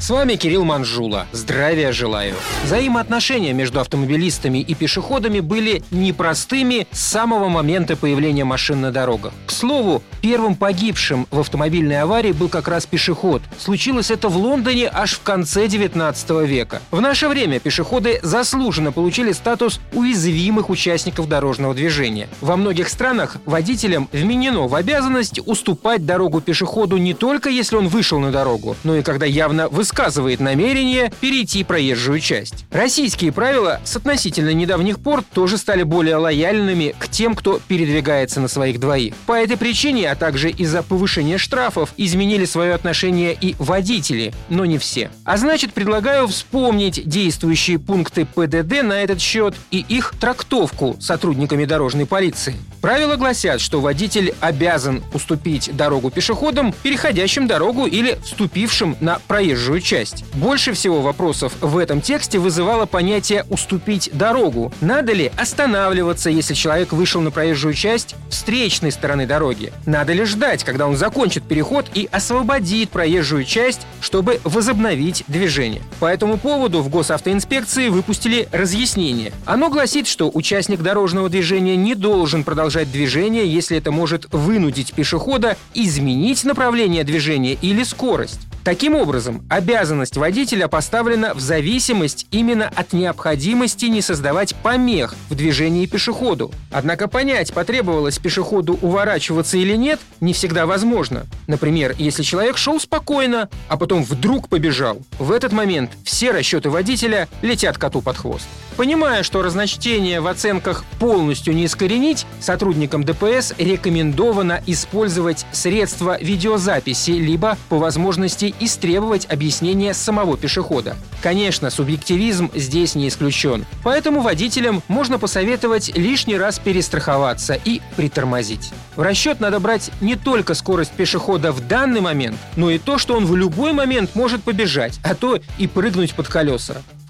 С вами Кирилл Манжула. Здравия желаю. Взаимоотношения между автомобилистами и пешеходами были непростыми с самого момента появления машин на дорогах. К слову, первым погибшим в автомобильной аварии был как раз пешеход. Случилось это в Лондоне аж в конце 19 века. В наше время пешеходы заслуженно получили статус уязвимых участников дорожного движения. Во многих странах водителям вменено в обязанность уступать дорогу пешеходу не только если он вышел на дорогу, но и когда явно высказывает намерение перейти проезжую часть. Российские правила с относительно недавних пор тоже стали более лояльными к тем, кто передвигается на своих двоих. По этой причине, а также из-за повышения штрафов, изменили свое отношение и водители, но не все. А значит, предлагаю вспомнить действующие пункты ПДД на этот счет и их трактовку сотрудниками дорожной полиции. Правила гласят, что водитель обязан уступить дорогу пешеходам, переходящим дорогу или вступившим на проезжую часть. Больше всего вопросов в этом тексте вызывало понятие «уступить дорогу». Надо ли останавливаться, если человек вышел на проезжую часть встречной стороны дороги? Надо ли ждать, когда он закончит переход и освободит проезжую часть, чтобы возобновить движение? По этому поводу в госавтоинспекции выпустили разъяснение. Оно гласит, что участник дорожного движения не должен продолжать движение, если это может вынудить пешехода изменить направление движения или скорость. Таким образом, обязанность водителя поставлена в зависимость именно от необходимости не создавать помех в движении пешеходу. Однако понять, потребовалось пешеходу уворачиваться или нет, не всегда возможно. Например, если человек шел спокойно, а потом вдруг побежал. В этот момент все расчеты водителя летят коту под хвост. Понимая, что разночтение в оценках полностью не искоренить, сотрудникам ДПС рекомендовано использовать средства видеозаписи, либо, по возможности, истребовать объяснение самого пешехода. Конечно, субъективизм здесь не исключен, поэтому водителям можно посоветовать лишний раз перестраховаться и притормозить. В расчет надо брать не только скорость пешехода в данный момент, но и то, что он в любой момент может побежать, а то и прыгнуть под колеса.